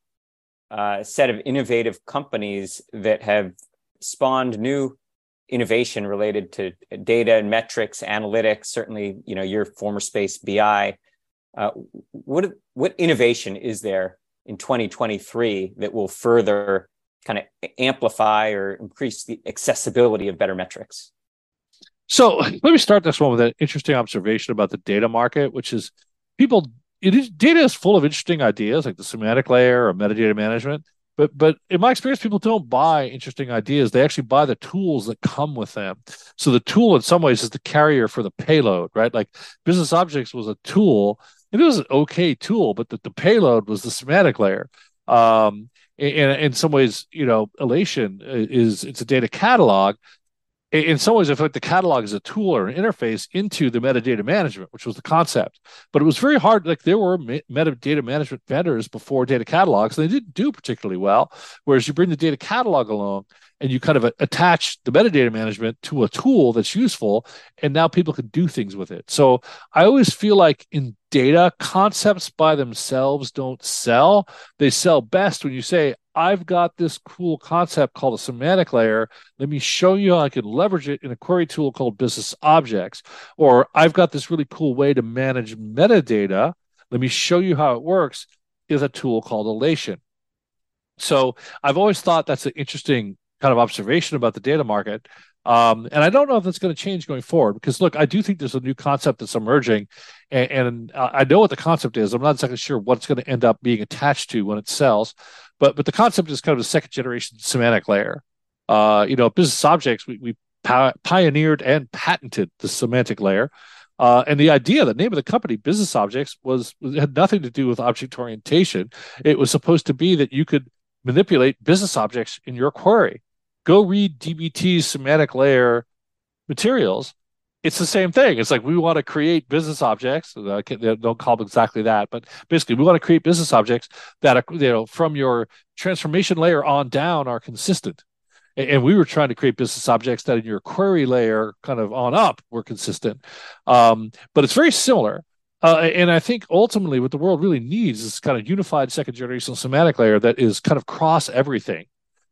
uh, set of innovative companies that have spawned new innovation related to data and metrics, analytics. Certainly, you know your former space, BI. Uh, what what innovation is there in 2023 that will further kind of amplify or increase the accessibility of better metrics? So let me start this one with an interesting observation about the data market, which is people it is data is full of interesting ideas like the semantic layer or metadata management. But but in my experience, people don't buy interesting ideas. They actually buy the tools that come with them. So the tool in some ways is the carrier for the payload, right? Like business objects was a tool. It was an okay tool, but the, the payload was the semantic layer. Um, in, in some ways, you know, Alation is it's a data catalog, in some ways, I feel like the catalog is a tool or an interface into the metadata management, which was the concept. But it was very hard. Like there were metadata management vendors before data catalogs, and they didn't do particularly well. Whereas you bring the data catalog along and you kind of uh, attach the metadata management to a tool that's useful, and now people can do things with it. So I always feel like in data, concepts by themselves don't sell. They sell best when you say, I've got this cool concept called a semantic layer. Let me show you how I can leverage it in a query tool called business objects. Or I've got this really cool way to manage metadata. Let me show you how it works is a tool called Alation. So I've always thought that's an interesting kind of observation about the data market. Um, and I don't know if that's going to change going forward because look, I do think there's a new concept that's emerging, and, and I know what the concept is. I'm not exactly sure what it's going to end up being attached to when it sells, but but the concept is kind of a second generation semantic layer. Uh, you know, business objects we, we pioneered and patented the semantic layer. Uh, and the idea, the name of the company, Business Objects, was had nothing to do with object orientation. It was supposed to be that you could manipulate business objects in your query. Go read DBT's semantic layer materials, it's the same thing. It's like we want to create business objects. Uh, don't call them exactly that, but basically, we want to create business objects that are, you know, from your transformation layer on down are consistent. And, and we were trying to create business objects that in your query layer, kind of on up, were consistent. Um, but it's very similar. Uh, and I think ultimately, what the world really needs is kind of unified second generation semantic layer that is kind of cross everything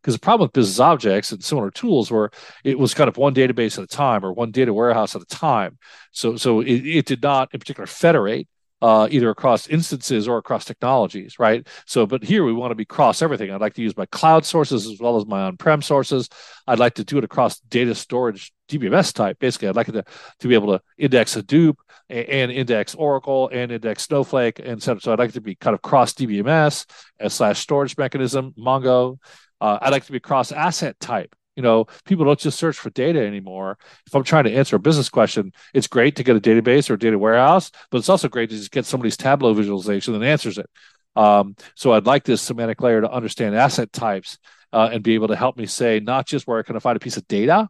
because the problem with business objects and similar tools were it was kind of one database at a time or one data warehouse at a time. So so it, it did not in particular federate uh, either across instances or across technologies, right? So, but here we want to be cross everything. I'd like to use my cloud sources as well as my on-prem sources. I'd like to do it across data storage DBMS type. Basically, I'd like to, to be able to index Hadoop and, and index Oracle and index Snowflake and so, so I'd like to be kind of cross DBMS slash storage mechanism, Mongo, uh, I like to be cross asset type. You know, people don't just search for data anymore. If I'm trying to answer a business question, it's great to get a database or a data warehouse, but it's also great to just get somebody's Tableau visualization that answers it. Um, so I'd like this semantic layer to understand asset types uh, and be able to help me say not just where can I find a piece of data,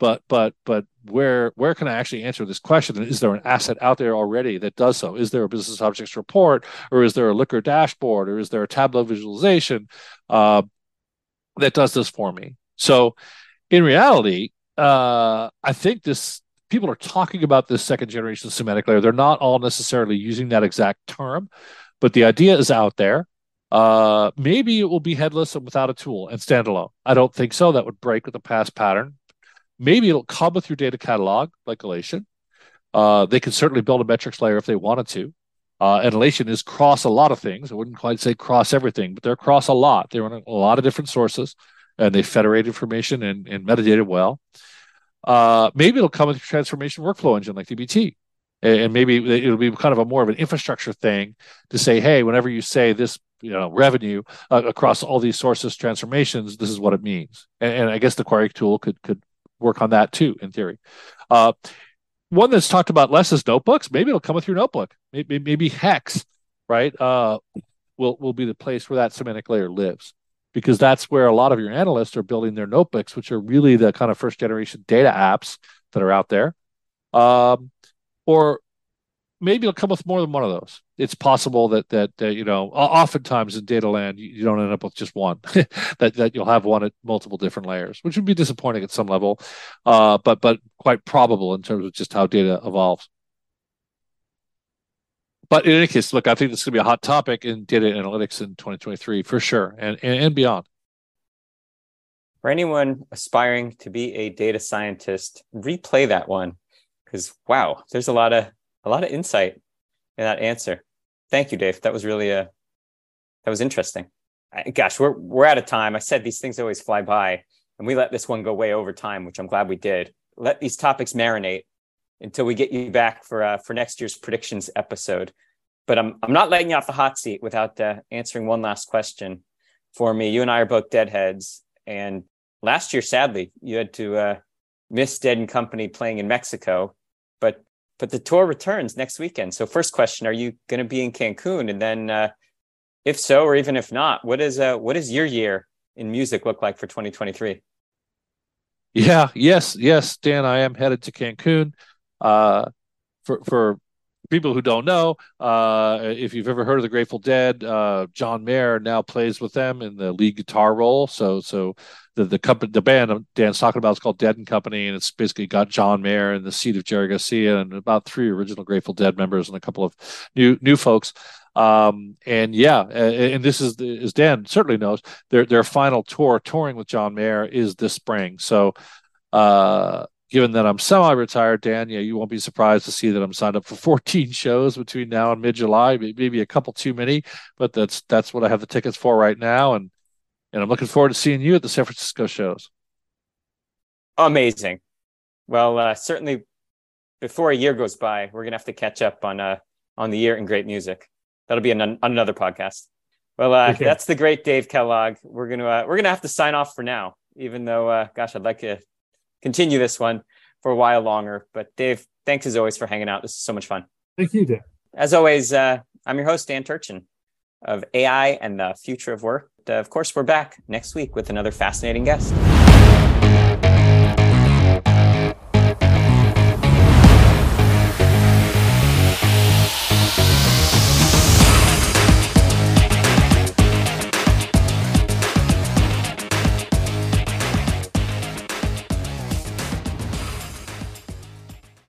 but but but where where can I actually answer this question? Is there an asset out there already that does so? Is there a business objects report, or is there a Looker dashboard, or is there a Tableau visualization? Uh, that does this for me. So in reality, uh, I think this people are talking about this second generation semantic layer. They're not all necessarily using that exact term, but the idea is out there. Uh, maybe it will be headless and without a tool and standalone. I don't think so. That would break with the past pattern. Maybe it'll come with your data catalog, like Alation. Uh, they can certainly build a metrics layer if they wanted to. Uh, and Alation is cross a lot of things. I wouldn't quite say cross everything, but they're cross a lot. They run a lot of different sources, and they federate information and, and metadata well. Uh, maybe it'll come with a transformation workflow engine like DBT, and maybe it'll be kind of a more of an infrastructure thing to say, hey, whenever you say this, you know, revenue uh, across all these sources transformations, this is what it means. And, and, I guess the query tool could could work on that too, in theory. Uh, one that's talked about less is notebooks. Maybe it'll come with your notebook. Maybe, maybe Hex, right? Uh, will will be the place where that semantic layer lives, because that's where a lot of your analysts are building their notebooks, which are really the kind of first generation data apps that are out there. Um, or maybe it'll come with more than one of those. It's possible that that, you know, oftentimes in data land, you, you don't end up with just one. that that you'll have one at multiple different layers, which would be disappointing at some level, uh, but but quite probable in terms of just how data evolves. But in any case, look, I think this is going to be a hot topic in data analytics in 2023 for sure, and and, and beyond. for anyone aspiring to be a data scientist, replay that one because wow, there's a lot of a lot of insight in that answer. Thank you, Dave. That was really a uh, that was interesting. I, gosh, we're we're out of time. I said these things always fly by, and we let this one go way over time, which I'm glad we did. Let these topics marinate until we get you back for uh, for next year's predictions episode. But I'm I'm not letting you off the hot seat without uh, answering one last question for me. You and I are both deadheads, and last year, sadly, you had to uh, miss Dead and Company playing in Mexico, but but the tour returns next weekend. So, first question: Are you going to be in Cancun? And then, uh, if so, or even if not, what is uh, what does your year in music look like for 2023? Yeah, yes, yes, Dan. I am headed to Cancun. Uh, for for people who don't know, uh, if you've ever heard of the Grateful Dead, uh, John Mayer now plays with them in the lead guitar role. So, so the the company, the band Dan's talking about is called Dead and Company, and it's basically got John Mayer in the seat of Jerry Garcia and about three original Grateful Dead members and a couple of new new folks. Um, and yeah, and this is as Dan certainly knows, their their final tour touring with John Mayer is this spring. So. Uh, given that I'm semi-retired, Dan, yeah, you won't be surprised to see that I'm signed up for 14 shows between now and mid-July. Maybe a couple too many, but that's that's what I have the tickets for right now, and and I'm looking forward to seeing you at the San Francisco shows. Amazing. Well, uh, certainly, before a year goes by, we're gonna have to catch up on uh on the year in great music. That'll be an, on another podcast. Well, uh, okay. that's the great Dave Kellogg. We're gonna uh, we're gonna have to sign off for now, even though, uh, gosh, I'd like to continue this one for a while longer. But Dave, thanks as always for hanging out. This is so much fun. Thank you, Dave. As always, uh, I'm your host, Dan Turchin of AI and the Future of Work. Uh, of course, we're back next week with another fascinating guest.